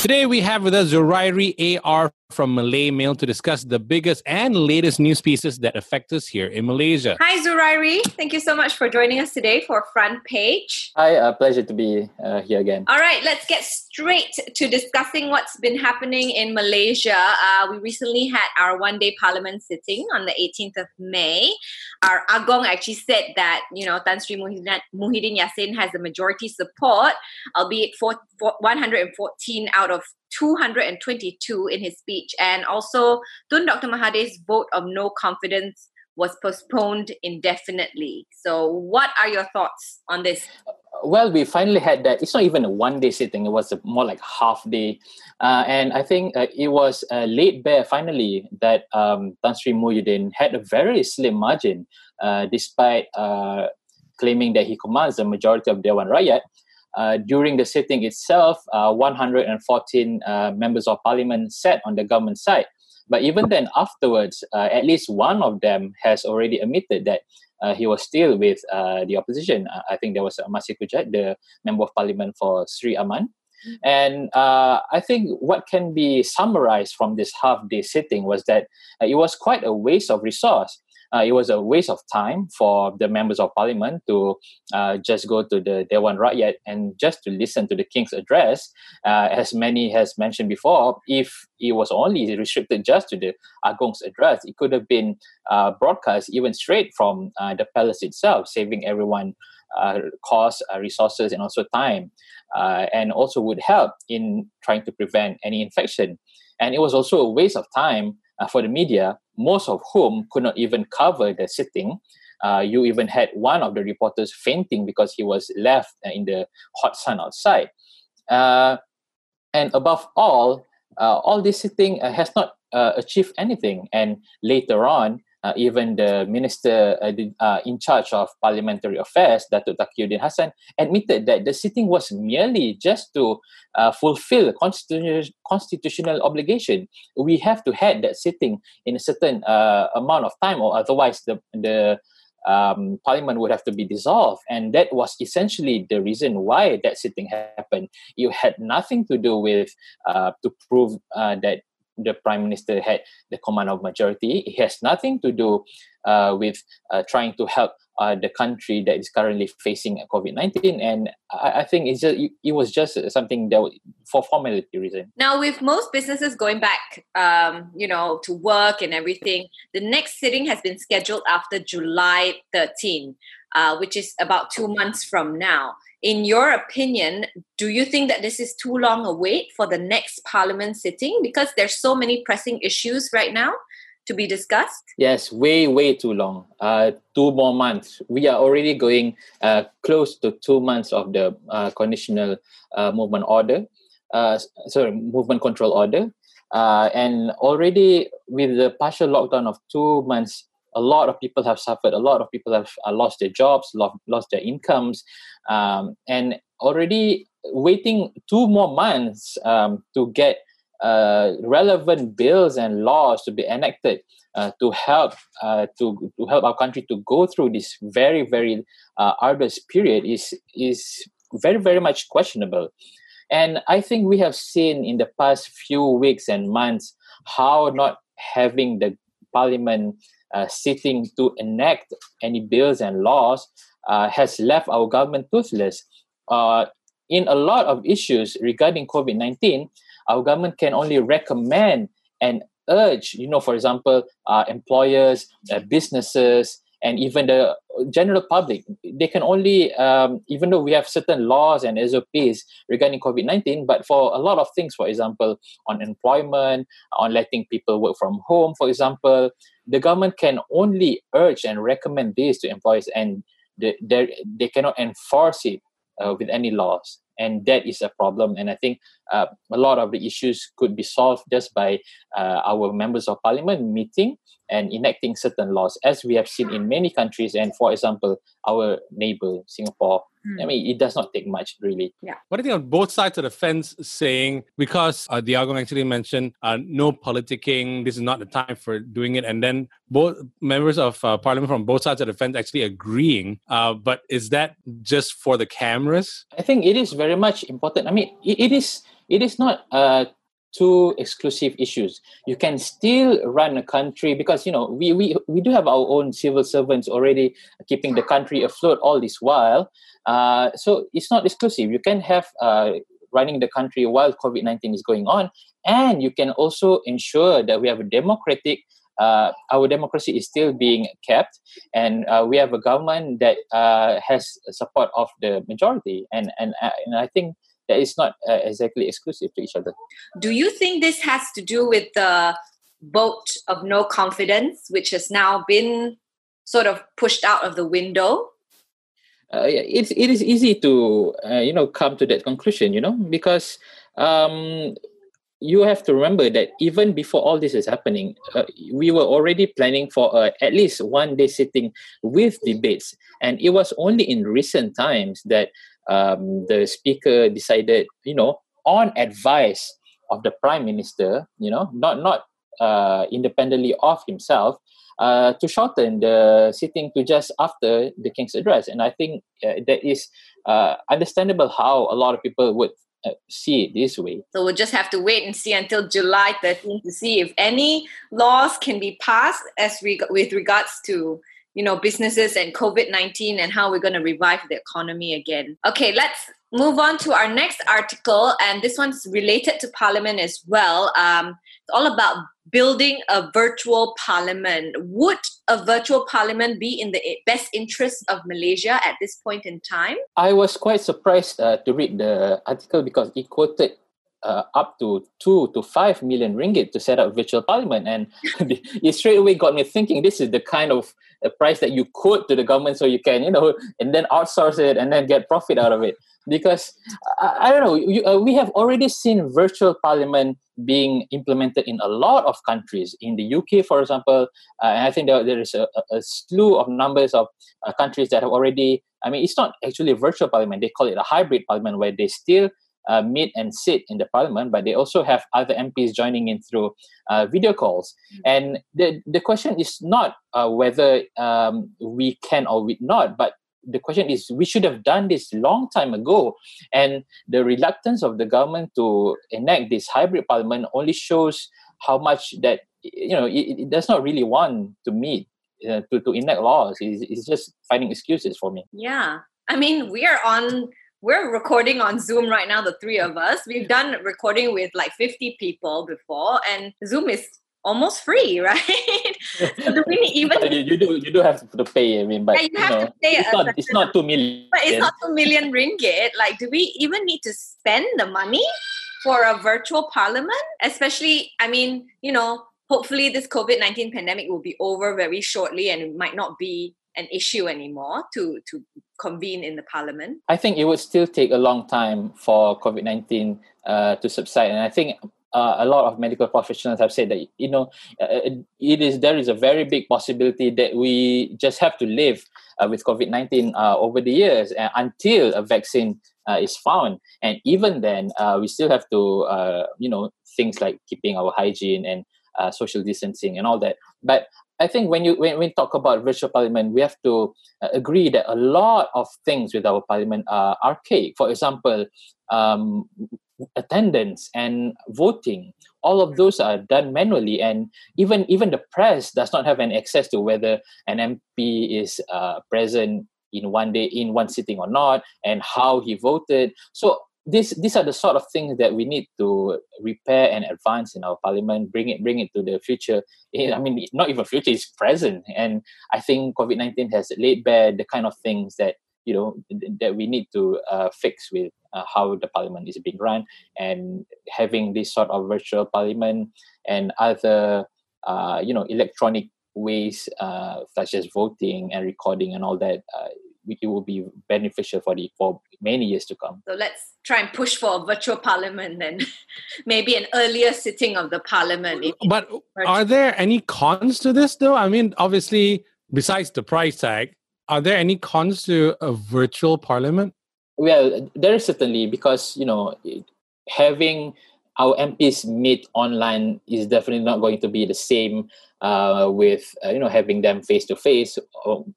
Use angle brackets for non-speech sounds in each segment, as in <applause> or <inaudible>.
Today we have with us Zurairi AR from Malay Mail to discuss the biggest and latest news pieces that affect us here in Malaysia. Hi Zurairi, thank you so much for joining us today for Front Page. Hi, uh, pleasure to be uh, here again. All right, let's get straight to discussing what's been happening in Malaysia. Uh, we recently had our one-day parliament sitting on the 18th of May. Our Agong actually said that, you know, Tan Sri Muhyiddin Yassin has the majority support, albeit for, for 114 out of 222 in his speech. And also, Tun Dr. Mahathir's vote of no confidence was postponed indefinitely. So, what are your thoughts on this? Well, we finally had that. It's not even a one day sitting, it was more like half day. Uh, and I think uh, it was uh, laid bare finally that um, Tan Sri Muhyiddin had a very slim margin uh, despite uh, claiming that he commands the majority of Dewan Rakyat. Uh, during the sitting itself, uh, 114 uh, members of parliament sat on the government side. But even then, afterwards, uh, at least one of them has already admitted that uh, he was still with the opposition. I think there was Masir Kujat, the member of parliament for Sri Aman. Mm-hmm. And I think what can be summarized from this half day sitting was that it was quite a waste of resource uh, it was a waste of time for the members of parliament to uh, just go to the Dewan Rakyat and just to listen to the king's address. Uh, as many has mentioned before, if it was only restricted just to the Agong's address, it could have been uh, broadcast even straight from uh, the palace itself, saving everyone uh, cost, resources, and also time. and also would help in trying to prevent any infection. And it was also a waste of time for the media, most of whom could not even cover the sitting. Uh, you even had one of the reporters fainting because he was left uh, in the hot sun outside. Uh, and above all, uh, all this sitting uh, has not achieved anything. And later on, uh, even the minister uh, uh, in charge of parliamentary affairs, Datuk Takiyuddin Hassan, admitted that the sitting was merely just to uh, fulfill constitutional constitutional obligation. We have to have that sitting in a certain uh, amount of time, or otherwise the the um, parliament would have to be dissolved. And that was essentially the reason why that sitting happened. It had nothing to do with uh, to prove uh, that the prime minister had the command of majority. It has nothing to do uh, with uh, trying to help uh, the country that is currently facing COVID nineteen, and I, I, think it's just it, was just something that was, for formality reason. Now, with most businesses going back, um, you know, to work and everything, the next sitting has been scheduled after July 13, uh, which is about two months from now in your opinion, do you think that this is too long a wait for the next parliament sitting? Because there's so many pressing issues right now to be discussed. Yes, way, way too long. Uh, two more months. We are already going uh, close to two months of the uh, conditional uh, movement order. Uh, sorry, movement control order. Uh, and already with the partial lockdown of two months, a lot of people have suffered. A lot of people have uh, lost their jobs, lost, lost their incomes, um, and already waiting two more months um, to get uh, relevant bills and laws to be enacted uh, to help uh, to to help our country to go through this very very uh, arduous period is is very very much questionable. And I think we have seen in the past few weeks and months how not having the parliament uh, sitting to enact any bills and laws uh, has left our government toothless. Uh, in a lot of issues regarding COVID 19, our government can only recommend and urge, you know, for example, uh, employers, uh, businesses, and even the general public they can only um, even though we have certain laws and sops regarding covid-19 but for a lot of things for example on employment on letting people work from home for example the government can only urge and recommend this to employees and they, they cannot enforce it uh, with any laws. And that is a problem. And i think uh, a lot of the issues could be solved just by uh, our members of parliament meeting and enacting certain laws as we have seen in many countries. And for example our neighbor singapore I mean, it does not take much, really. Yeah. What I think on both sides of the fence saying, because uh, the Agong actually mentioned uh, no politicking, this is not the time for doing it, and then both members of uh, parliament from both sides of the fence actually agreeing, uh, but is that just for the cameras? I think it is very much important. I mean, it, it is it is not uh, two exclusive issues. You can still run a country because you know we we, we do have our own civil servants already keeping the country afloat all this while. Uh, so it's not exclusive. You can have uh, running the country while COVID nineteen is going on, and you can also ensure that we have a democratic. Uh, our democracy is still being kept, and uh, we have a government that uh, has support of the majority, and and uh, and I think that is not uh, exactly exclusive to each other. Do you think this has to do with the vote of no confidence, which has now been sort of pushed out of the window? Uh, it's it is easy to uh, you know come to that conclusion, you know, because um, you have to remember that even before all this is happening, uh, we were already planning for uh, at least one day sitting with debates, and it was only in recent times that um, the speaker decided, you know, on advice of the prime minister, you know, not not uh, independently of himself, uh, to shorten the sitting to just after the king's address. And I think uh, that is uh, understandable how a lot of people would uh, see it this way. So we'll just have to wait and see until July 13th to see if any laws can be passed as reg- with regards to you know businesses and covid-19 and how we're going to revive the economy again. Okay let's move on to our next article and this one's related to parliament as well. Um, it's all about building a virtual parliament. Would a virtual parliament be in the best interest of malaysia at this point in time? I was quite surprised uh, to read the article because it quoted uh, up to two to five million ringgit to set up virtual parliament, and <laughs> it straight away got me thinking. This is the kind of price that you quote to the government, so you can, you know, and then outsource it and then get profit out of it. Because I, I don't know, you, uh, we have already seen virtual parliament being implemented in a lot of countries. In the UK, for example, uh, and I think there, there is a, a slew of numbers of uh, countries that have already. I mean, it's not actually virtual parliament; they call it a hybrid parliament, where they still uh, meet and sit in the parliament, but they also have other MPs joining in through uh, video calls. Mm-hmm. And the, the question is not uh, whether um, we can or we not, but the question is we should have done this long time ago. And the reluctance of the government to enact this hybrid parliament only shows how much that you know it, it does not really want to meet uh, to, to enact laws. It's, it's just finding excuses for me. Yeah. I mean, we are on we're recording on Zoom right now, the three of us. We've done recording with like 50 people before, and Zoom is almost free, <laughs> right? so do we even you, you, do you do have to pay, I mean, but yeah, you, have know, to pay it's, not, it's not two million. But it's not two million ringgit. Like, do we even need to spend the money for a virtual parliament? Especially, I mean, you know, hopefully this COVID-19 pandemic will be over very shortly and it might not be an issue anymore to to convene in the parliament? I think it would still take a long time for COVID nineteen uh, to subside, and I think uh, a lot of medical professionals have said that you know uh, it is there is a very big possibility that we just have to live uh, with COVID nineteen uh, over the years uh, until a vaccine is found, and even then we still have to you know things like keeping our hygiene and social distancing and all that. But I think when you when, when we talk about virtual parliament, we have to uh, agree that a lot of things with our parliament are archaic. For example, um, attendance and voting, all of those are done manually, and even even the press does not have an access to whether an MP is uh, present in one day in one sitting or not, and how he voted. So this these are the sort of things that we need to repair and advance in our parliament bring it bring it to the future. I mean not even future it's present. And i think covid-19 has laid bare the kind of things that you know that we need to uh, fix with uh, how the parliament is being run. And having this sort of virtual parliament and other uh, you know electronic ways uh, such as voting and recording and all that uh, it will be beneficial for the for many years to come. So let's try and push for a virtual parliament then, <laughs> maybe an earlier sitting of the parliament. But are there any cons to this though? I mean, obviously, besides the price tag, are there any cons to a virtual parliament? Well, there is certainly because you know having our MPs meet online is definitely not going to be the same uh, with uh, you know having them face to face.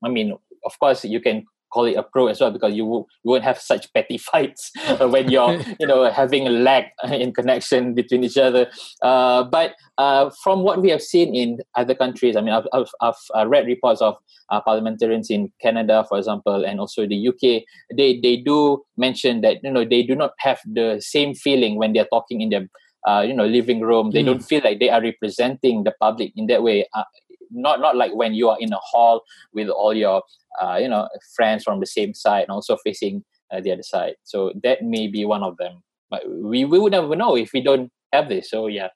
I mean, of course, you can call it a pro as well because you, you won't have such petty <laughs> fights <laughs> when you're you know having a lag <laughs> in connection between each other. Uh, but uh, from what we have seen in other countries i mean i've, I've, I've uh, read reports of uh, parliamentarians in canada for example and also the uk they they do mention that you know they do not have the same feeling when they're talking in their uh, you know living room. They mm. don't feel like they are representing the public in that way. Uh, not not like when you are in a hall with all your uh, you know friends from the same side and also facing uh, the other side. So that may be one of them. But we, we would never know if we don't have this. So yeah.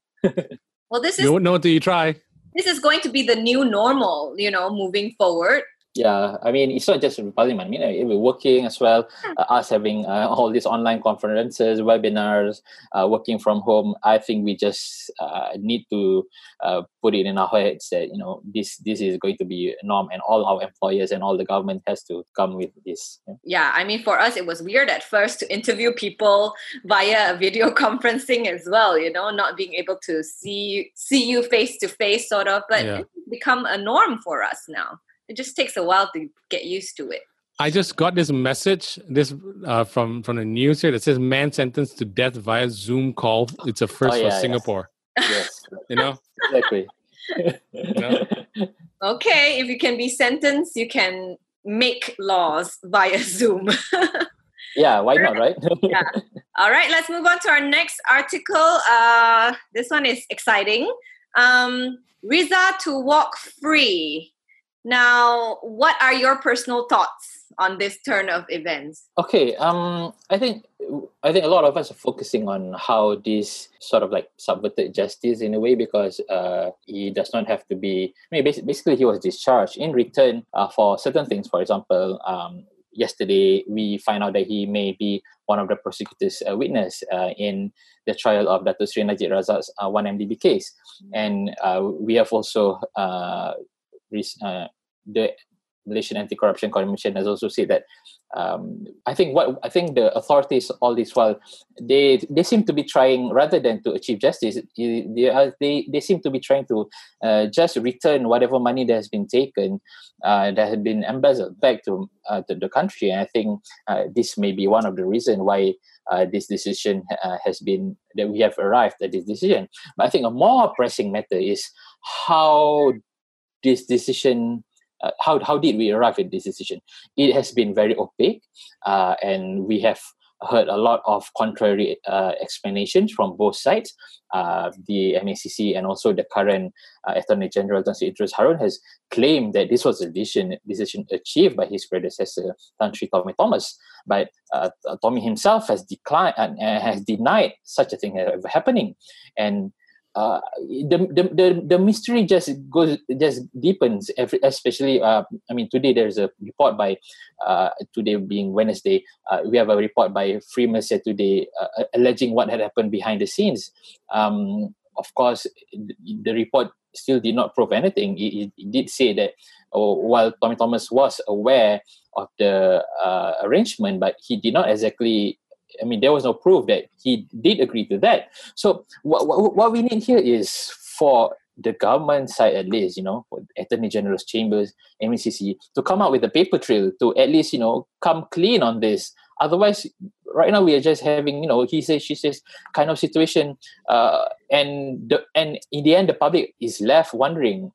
Well this is you won't know until you try. this is going to be the new normal you know moving forward yeah i mean it's not just parliament. I mean we're working as well uh, us having uh, all these online conferences webinars uh, working from home. I think we just uh, need to uh, put it in our heads that you know this this is going to be a norm and all our employers and all the government has to come with this. Yeah, yeah i mean for us it was weird at first to interview people via video <laughs> conferencing as well you know not being able to see see you face to face sort of but yeah. it's become a norm for us now it just takes a while to get used to it. I just got this message this uh, from from the news here that says man sentenced to death via Zoom call. It's a first oh, yeah, for Singapore. Yes, <laughs> you know exactly. you know? <laughs> Okay, if you can be sentenced, you can make laws via <laughs> Zoom. yeah, why not, right? yeah. All right, let's move on to our next article. Uh, this one is exciting. Um, Riza to walk free. Now, what are your personal thoughts on this turn of events? Okay, um, I think I think a lot of us are focusing on how this sort of like subverted justice in a way because uh, he does not have to be. I mean, basically, he was discharged in return uh, for certain things. For example, um, yesterday we find out that he may be one of the prosecutors' uh, witness uh, in the trial of Dato Sri Najib Razak's uh, 1MDB case, and uh, we have also uh, uh, the Malaysian Anti-Corruption Commission has also said that um, I think what I think the authorities all this while they they seem to be trying rather than to achieve justice they are, they, they seem to be trying to uh, just return whatever money that has been taken uh, that had been embezzled back to, uh, to the country. And I think uh, this may be one of the reasons why uh, this decision uh, has been that we have arrived at this decision. But I think a more pressing matter is how this decision uh, how, how did we arrive at this decision? It has been very opaque, uh, and we have heard a lot of contrary uh, explanations from both sides. Uh, the MACC and also the current uh, Attorney General Tan Sri Harun has claimed that this was a decision, decision achieved by his predecessor Tan Sri Tommy Thomas, but uh, Tommy himself has declined and has denied such a thing ever happening, and uh, the, the the mystery just goes just deepens every, especially uh, i mean today there's a report by uh, today being wednesday uh, we have a report by free malaysia today uh, alleging what had happened behind the scenes. Um, of course the report still did not prove anything. It, it did say that oh, while tommy thomas was aware of the arrangement but he did not exactly I mean, there was no proof that he did agree to that. So what, what, what we need here is for the government side at least, you know, Attorney General's chambers, MACC, to come out with a paper trail to at least, you know, come clean on this. Otherwise, right now we are just having, you know, he says, she says, kind of situation, uh, and the, and in the end, the public is left wondering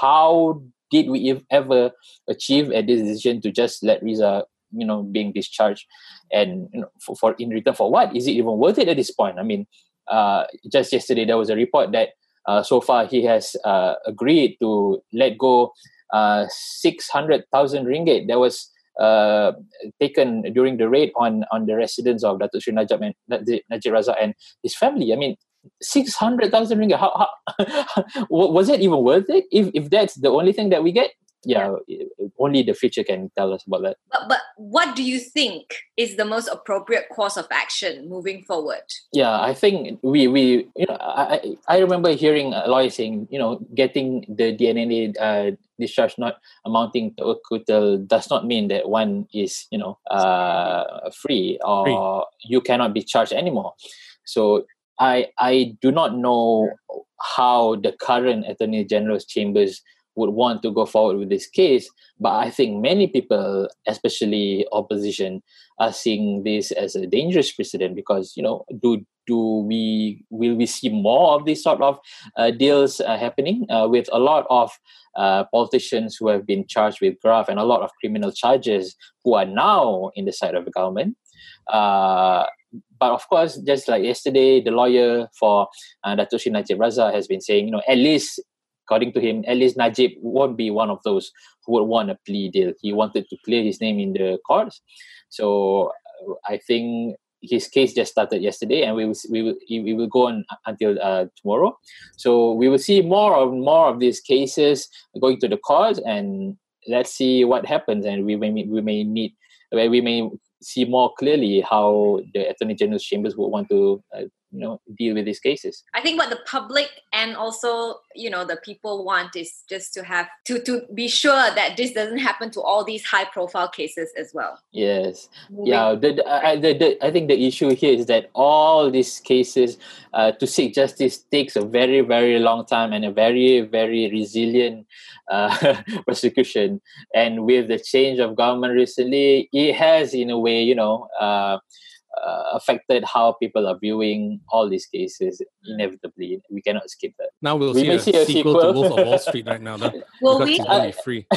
how did we ever achieve a decision to just let Riza you know being discharged and you know for, for in return for what is it even worth it at this point i mean uh, just yesterday there was a report that uh, so far he has uh, agreed to let go uh, 600,000 ringgit that was uh, taken during the raid on on the residence of Datuk Sri Najib, and, Najib Razak and his family. I mean, 600,000 ringgit. How, how <laughs> was it even worth it? If, if that's the only thing that we get, yeah, yeah, only the future can tell us about that. But, but what do you think is the most appropriate course of action moving forward? Yeah, I think we we you know I I remember hearing a lawyer saying you know getting the DNAA uh, discharge not amounting to acquittal does not mean that one is you know uh, free or free. you cannot be charged anymore so i i do not know how the current attorney general's chambers would want to go forward with this case but i think many people especially opposition are seeing this as a dangerous precedent because you know do do we will we see more of these sort of uh, deals uh, happening uh, with a lot of uh, politicians who have been charged with graft and a lot of criminal charges who are now in the side of the government? Uh, but of course, just like yesterday, the lawyer for uh, Datuk Najib Razak has been saying, you know, at least according to him, at least Najib won't be one of those who would want a plea deal. He wanted to clear his name in the courts. So uh, I think his case just started yesterday, and we will we will we will go on until uh, tomorrow. So we will see more and more of these cases going to the courts, and let's see what happens. And we may we may need we may see more clearly how the attorney general's chambers would want to uh, you know deal with these cases. I think what the public and also you know the people want is just to have to to be sure that this doesn't happen to all these high profile cases as well. Yes. Moving. yeah the, I, the, the, I think the issue here is that all these cases uh, to seek justice takes a very very long time and a very very resilient uh, <laughs> prosecution. And with the change of government recently it has in a way you know uh, uh, affected how people are viewing all these cases inevitably. We cannot skip that. Now we'll we see, a, see a sequel, sequel, to wolf of wall street right now though. <laughs> Will we uh, <laughs> free. <laughs>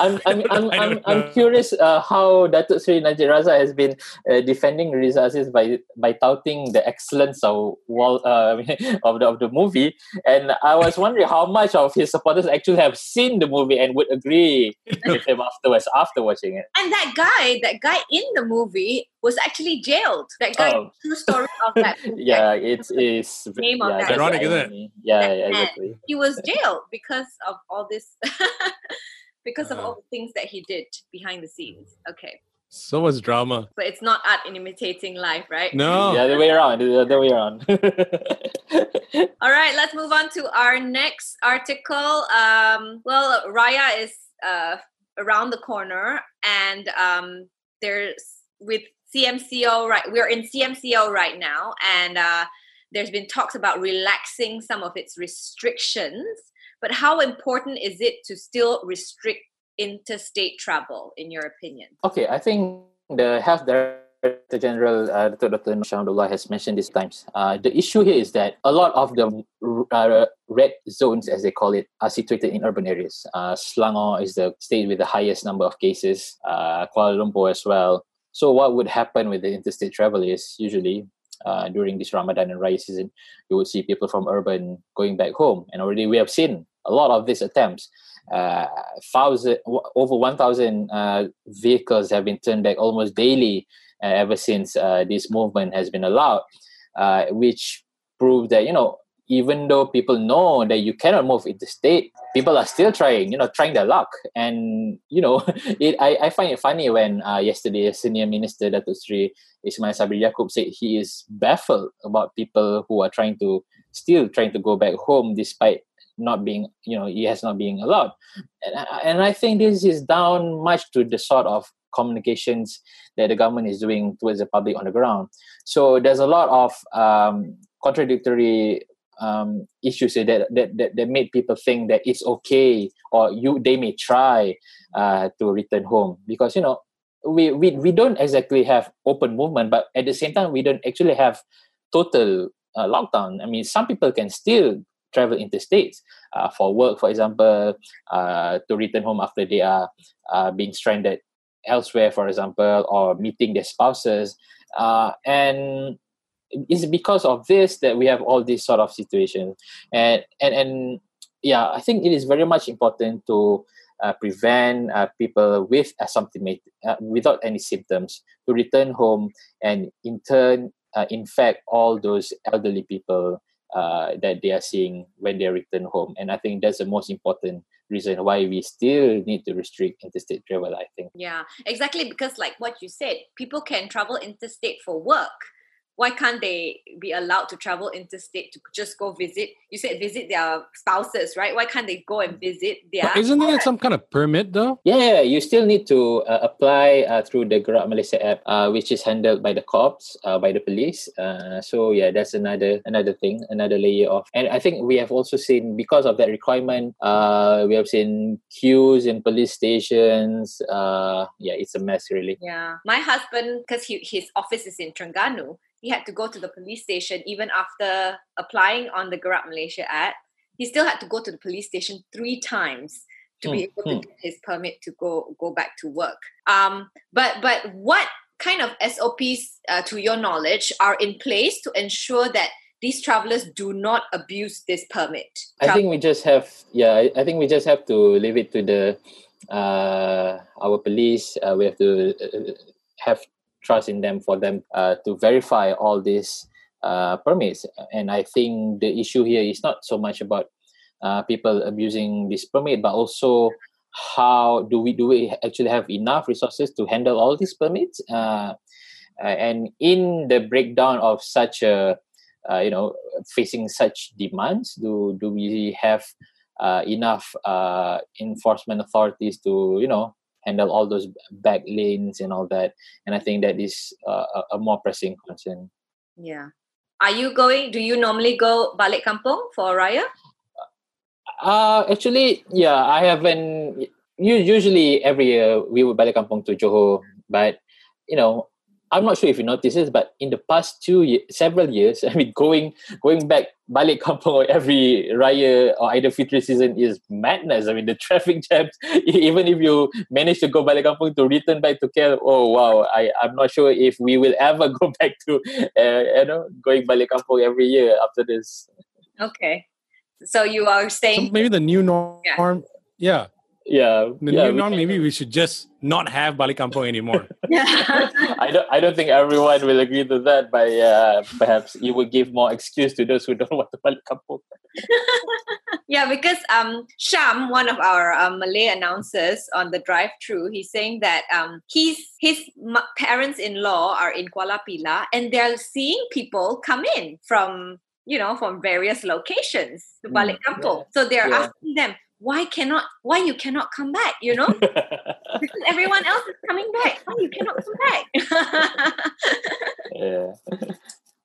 I'm, I'm, I'm, I'm, I'm curious uh, how Datuk Sri Najib Razak has been uh, defending Riza Aziz by by touting the excellence of wall uh, of the of the movie. And I was wondering how much of his supporters actually have seen the movie and would agree with him afterwards after watching it. And that guy that guy in the movie was actually jailed. That guy, oh. true story of that. <laughs> yeah, it is name yeah, of that. Ironic, isn't it? Yeah, yeah exactly. He was jailed because of all this, <laughs> because of uh, all the things that he did behind the scenes. Okay. So much drama. But it's not art in imitating life, right? No. The other way around. The other way around. <laughs> all right, let's move on to our next article. Um, well, Raya is uh, around the corner, and um, there's with CMCO, right? We're in CMCO right now, and uh, there's been talks about relaxing some of its restrictions. But how important is it to still restrict interstate travel, in your opinion? Okay, I think the health director general, uh, Dr. Dr. has mentioned these times. Uh, the issue here is that a lot of the uh, red zones, as they call it, are situated in urban areas. Uh, Selangor is the state with the highest number of cases. Uh, Kuala Lumpur as well. So what would happen with the interstate travel is usually uh, during this Ramadan and Raya season, you would see people from urban going back home, and already we have seen a lot of these attempts. Uh, thousand, over 1,000 uh, vehicles have been turned back almost daily uh, ever since uh, this movement has been allowed, uh, which prove that you know even though people know that you cannot move interstate, people are still trying, you know, trying their luck. And, you know, <laughs> it, I, I find it funny when uh, yesterday Senior Minister Datuk Sri Ismail Sabri Yaakob said he is baffled about people who are trying to, still trying to go back home despite not being, you know, he has not being allowed. And, and I think this is down much to the sort of communications that the government is doing towards the public on the ground. So there's a lot of um, contradictory um, issues that, that that that made people think that it's okay or you they may try uh, to return home. Because you know we, we we don't exactly have open movement but at the same time we don't actually have total uh, lockdown. I mean some people can still travel interstates uh, for work for example uh, to return home after they are uh, being stranded elsewhere for example or meeting their spouses. Uh, and it's because of this that we have all these sort of situations and and and yeah i think it is very much important to uh, prevent uh, people with asymptomatic uh, without any symptoms to return home and in turn uh, infect all those elderly people uh, that they are seeing when they return home. And i think that's the most important reason why we still need to restrict interstate travel i think. Yeah exactly because like what you said people can travel interstate for work why can't they be allowed to travel interstate to just go visit? You said visit their spouses, right? Why can't they go and visit their? But isn't there some kind of permit though? Yeah, you still need to uh, apply uh, through the Gerak Malaysia app, uh, which is handled by the cops, uh, by the police. Uh, so yeah, that's another another thing, another layer of. And I think we have also seen because of that requirement, uh, we have seen queues in police stations. Uh, yeah, it's a mess really. Yeah, my husband, because his office is in Terengganu, he had to go to the police station even after applying on the Gerak Malaysia app. He still had to go to the police station three times to be able to get his permit to go go back to work. Um, but but what kind of SOPs, uh, to your knowledge, are in place to ensure that these travelers do not abuse this permit? I think we just have yeah. I, I think we just have to leave it to the uh, our police. Uh, we have to uh, have trust in them for them uh, to verify all these uh, permits. And I think the issue here is not so much about uh, people abusing this permit, but also how do we do we actually have enough resources to handle all these permits? Uh, uh, and in the breakdown of such a uh, you know facing such demands, do do we have enough enforcement authorities to you know handle all those back lanes and all that. And I think that is uh, a, more pressing concern. Yeah. Are you going? Do you normally go balik kampung for Raya? Uh, actually, yeah, I haven't. Usually every year we would balik kampung to Johor, but you know, I'm not sure if you noticed this, but in the past two years, several years, <laughs> I mean, going going back balik kampung <laughs> every raya or Aidilfitri season is madness. I mean, the <laughs> traffic jams. Even if you manage to go balik kampung to return back to KL, oh wow, I I'm not sure if we will ever go back to uh, you know going balik kampung every year after this. Okay, so you are saying so maybe the new norm. Yeah. yeah yeah the yeah, new norm maybe we should just not have balik kampung anymore <laughs> <laughs> i don't i don't think everyone will agree to that but uh, perhaps you will give more excuse to those who don't <laughs> want to balik kampung yeah because um sham one of our um, malay announcers on the drive through he's saying that um he's his parents-in-law are in Kuala Pilah and they're seeing people come in from you know from various locations to balik mm, kampung yeah. so they're yeah. asking them why cannot why you cannot come back you know <laughs> because everyone else is coming back why you cannot come back yeah <laughs>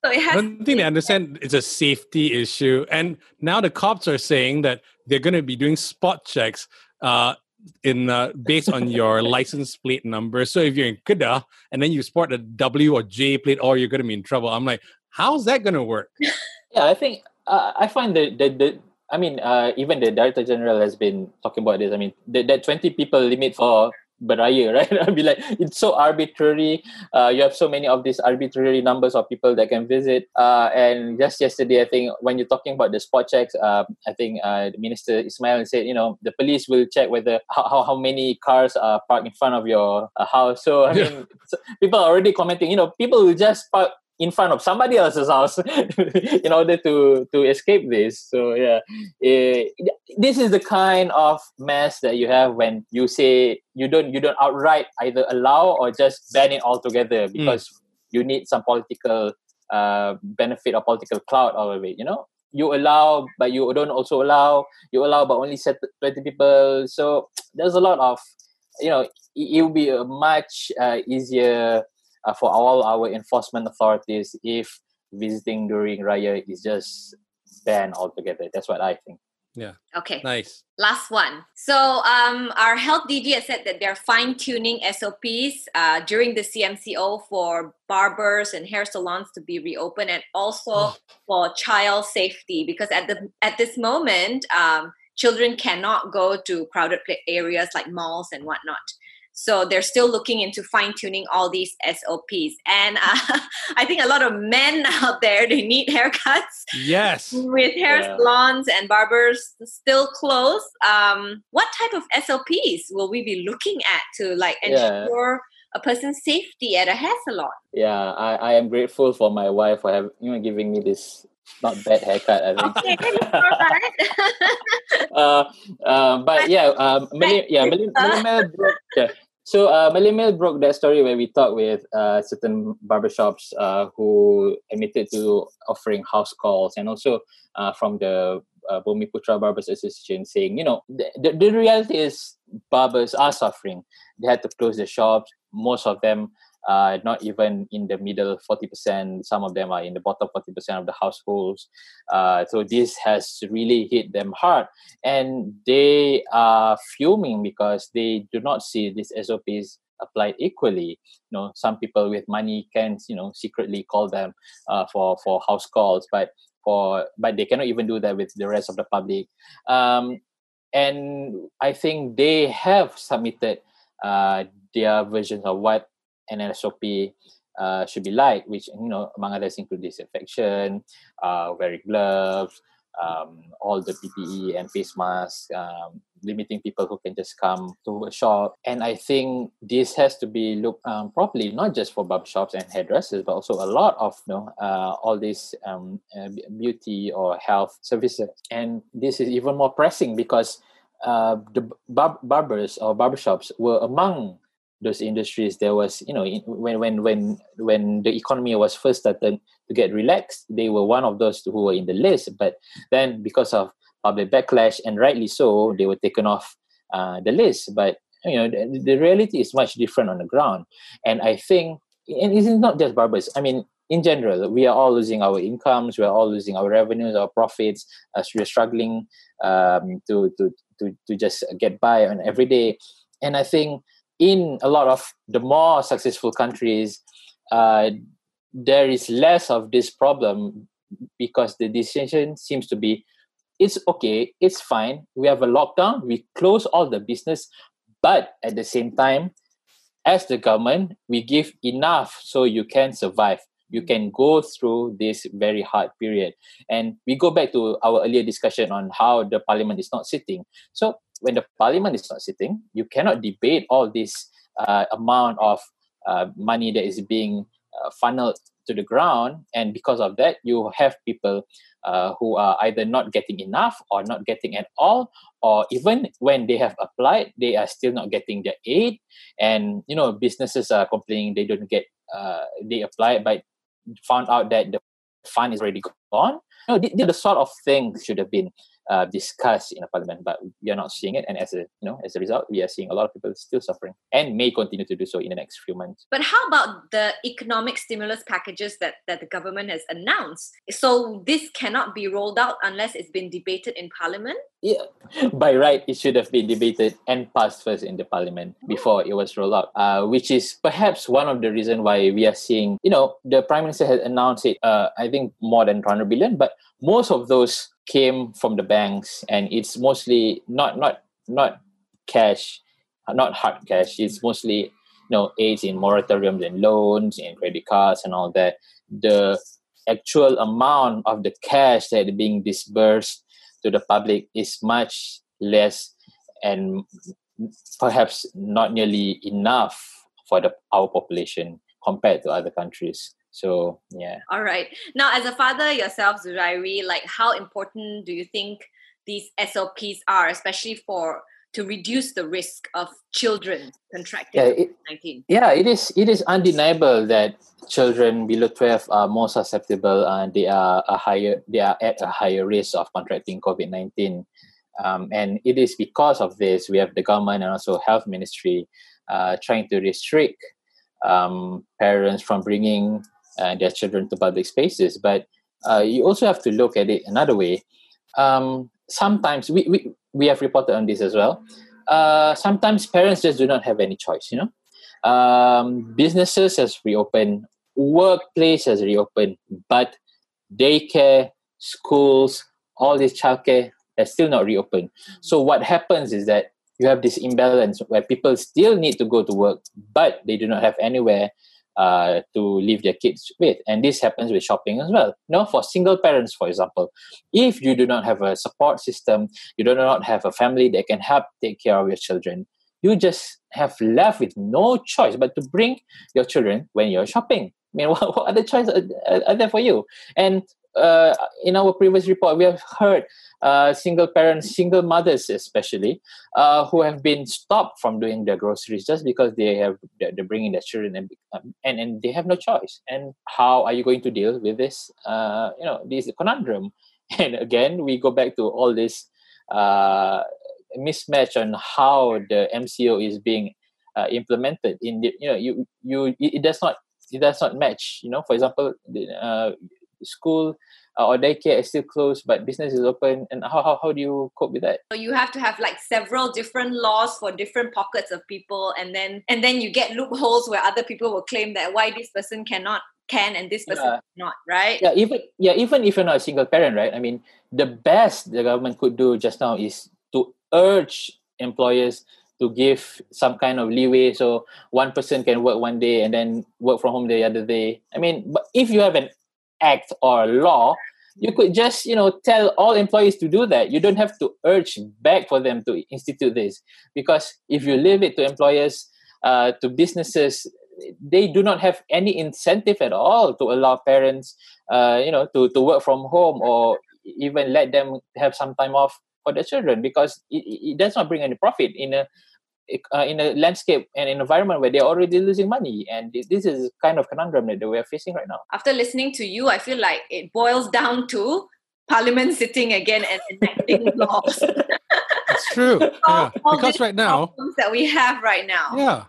so it has I don't think they understand it's a safety issue. And now the cops are saying that they're going to be doing spot checks uh, in uh, based on your <laughs> license plate number. So if you're in Kedah and then you sport a W or J plate, or oh, you're going to be in trouble. I'm like, how's that going to work? Yeah, I think uh, I find that the, the I mean, uh, even the director general has been talking about this. I mean, the, that 20 people limit for beraya, <laughs> right? I'll be like, it's so arbitrary. Uh, you have so many of these arbitrary numbers of people that can visit. Uh, and just yesterday, I think when you're talking about the spot checks, uh, I think uh, the minister Ismail said, you know, the police will check whether how, how, many cars are parked in front of your uh, house. So I mean, so people are already commenting. You know, people will just park in front of somebody else's house <laughs> in order to to escape this so yeah it, eh, this is the kind of mess that you have when you say you don't you don't outright either allow or just ban it altogether hmm. because mm. you need some political uh, benefit or political clout out of it you know you allow but you don't also allow you allow but only set 20 people so <tsk> there's a lot of you know it, it will be a much uh, easier uh, for all our enforcement authorities if visiting during Raya is just banned altogether. That's what I think. Yeah. Okay. Nice. Last one. So, um, our health DG has said that they're fine tuning SOPs uh, during the CMCO for barbers and hair salons to be reopened, and also oh. for child safety. Because at the at this moment, um, children cannot go to crowded areas like malls and whatnot. So they're still looking into fine tuning all these SOPs. And uh, <laughs> I think a lot of men <laughs> out there, they need haircuts. Yes. With hair yeah. salons and barbers still closed. Um, what type of SOPs will we be looking at to like ensure yeah. a person's safety at a hair salon? Yeah, I, I am grateful for my wife for having, you know, giving me this not bad haircut. I think. Okay, <laughs> uh, uh, but yeah, um, Malay, yeah, Malay, Malay, yeah, So uh, broke that story where we talked with uh, certain barbershops uh, who admitted to offering house calls and also uh, from the uh, Bumiputra Barbers Association saying, you know, the, the, the reality is barbers are suffering. They had to close their shops. Most of them uh, not even in the middle 40%. Some of them are in the bottom 40% of the households. Uh, so this has really hit them hard. And they are fuming because they do not see these SOPs applied equally. You know, some people with money can, you know, secretly call them uh, for, for house calls, but for but they cannot even do that with the rest of the public. Um, and I think they have submitted uh, their versions of what an SOP uh, should be like, which you know among others include disinfection, uh, wearing gloves, um, all the PPE and face masks, um, limiting people who can just come to a shop. And I think this has to be looked um, properly, not just for barbershops and hairdressers, but also a lot of you know uh, all these um, uh, beauty or health services. And this is even more pressing because uh, the bar- barbers or barbershops were among those industries there was you know when when when when the economy was first started to get relaxed they were one of those who were in the list. But then because of public backlash and rightly so they were taken off uh, the list. But you know the, the reality is much different on the ground. And i think and it's not just barbers i mean in general we are all losing our incomes we are all losing our revenues our profits as we're struggling um, to, to to to just get by on every day. And i think in a lot of the more successful countries, uh, there is less of this problem because the decision seems to be it's okay, it's fine. We have a lockdown, we close all the business, but at the same time, as the government, we give enough so you can survive. You can go through this very hard period. And we go back to our earlier discussion on how the parliament is not sitting. So when the parliament is not sitting, you cannot debate all this uh, amount of uh, money that is being uh, funneled to the ground, and because of that, you have people uh, who are either not getting enough or not getting at all, or even when they have applied, they are still not getting their aid, and you know businesses are complaining they don't get uh, they applied but found out that the fund is already gone. You know, the, the sort of things should have been uh, discussed in a parliament, but we are not seeing it. And as a you know, as a result, we are seeing a lot of people still suffering and may continue to do so in the next few months. But how about the economic stimulus packages that, that the government has announced? So this cannot be rolled out unless it's been debated in parliament? Yeah. <laughs> By right, it should have been debated and passed first in the parliament before it was rolled out, uh, which is perhaps one of the reasons why we are seeing, you know, the prime minister has announced it, uh, I think more than 200 billion, but most of those came from the banks and it's mostly not not not cash not hard cash. It's mostly you know aids in moratoriums and loans and credit cards and all that. The actual amount of the cash that is being disbursed to the public is much less and perhaps not nearly enough for the our population compared to other countries so yeah. All right. Now, as a father yourself, Zurairi, like how important do you think these SOPs are, especially for to reduce the risk of children contracting yeah, COVID-19? Yeah, it is. It is undeniable that children below twelve are more susceptible and they are a higher. They are at a higher risk of contracting COVID nineteen. Um, and it is because of this we have the government and also health ministry uh, trying to restrict um, parents from bringing uh, their children to public spaces. But uh, you also have to look at it another way. Um, sometimes we, we, we have reported on this as well. Uh, sometimes parents just do not have any choice, you know. Um, businesses has reopened, workplace has reopened, but daycare, schools, all this childcare has still not reopened. So what happens is that you have this imbalance where people still need to go to work, but they do not have anywhere uh, to leave their kids with. And this happens with shopping as well. You for single parents, for example, if you do not have a support system, you do not have a family that can help take care of your children, you just have left with no choice but to bring your children when you're shopping. I mean, <laughs> what, what other choices are, are, there for you? And uh, in our previous report, we have heard uh, single parents, single mothers especially, uh, who have been stopped from doing their groceries just because they have they're bringing their children and um, and, and they have no choice. And how are you going to deal with this? Uh, you know, this conundrum. <laughs> And again, we go back to all this uh, mismatch on how the MCO is being uh, implemented. In the, you know, you you it does not it does not match. You know, for example, the, school uh, or daycare is still closed, but business is open. And how, how, how do you cope with that? So you have to have like several different laws for different pockets of people, and then and then you get loopholes where other people will claim that why this person cannot can and this person yeah. not right yeah even yeah even if you're not a single parent right i mean the best the government could do just now is to urge employers to give some kind of leeway so one person can work one day and then work from home the other day i mean but if you have an act or law you could just you know tell all employees to do that. You don't have to urge back for them to institute this. Because if you leave it to employers uh, to businesses they do not have any incentive at all to allow parents uh, you know to, to work from home or even let them have some time off for their children. Because it, it does not bring any profit in a uh, in a landscape and environment where they're already losing money. And this is kind of conundrum that we're facing right now. After listening to you i feel like it boils down to parliament sitting again and enacting <laughs> laws. It's true. Yeah. because right now that we have right now. Yeah.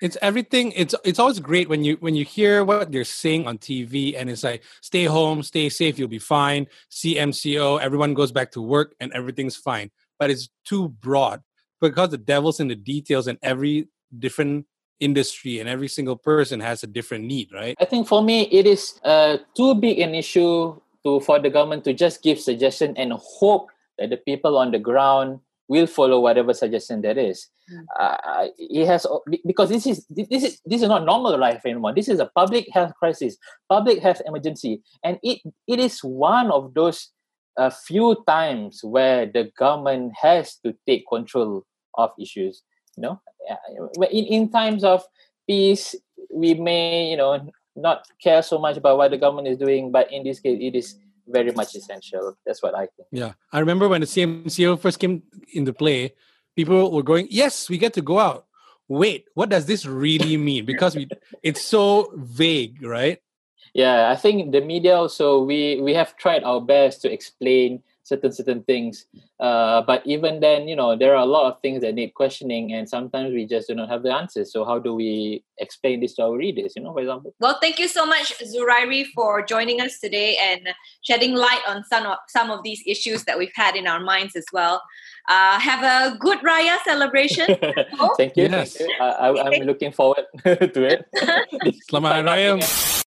It's everything it's it's always great when you when you hear what they're saying on tv and it's like stay home stay safe you'll be fine. Cmco everyone goes back to work and everything's fine. But it's too broad because the devil's in the details and every different industry and every single person has a different need right i think for me it is uh, too big an issue to for the government to just give suggestion and hope that the people on the ground will follow whatever suggestion there is. Mm. Uh, it has because this is this is this is not normal life anymore. This is a public health crisis, public health emergency, and it it is one of those a uh, few times where the government has to take control of issues. You know, in in times of peace, we may you know not care so much about what the government is doing, but in this case, it is very much essential. That's what I think. Yeah. I remember when the CMCO first came into play, people were going, Yes, we get to go out. Wait, what does this really <laughs> mean? Because we it's so vague, right? Yeah, I think the media also we we have tried our best to explain certain certain things. Uh, but even then you know there are a lot of things that need questioning and sometimes we just do not have the answers. So how do we explain this to our readers you know for example? Well thank you so much zurairi for joining us today and shedding light on some of, some of these issues that we've had in our minds as well. Uh, have a good raya celebration. <laughs> Thank you, yes. thank you. I, am looking forward <laughs> to it. <laughs> Selamat raya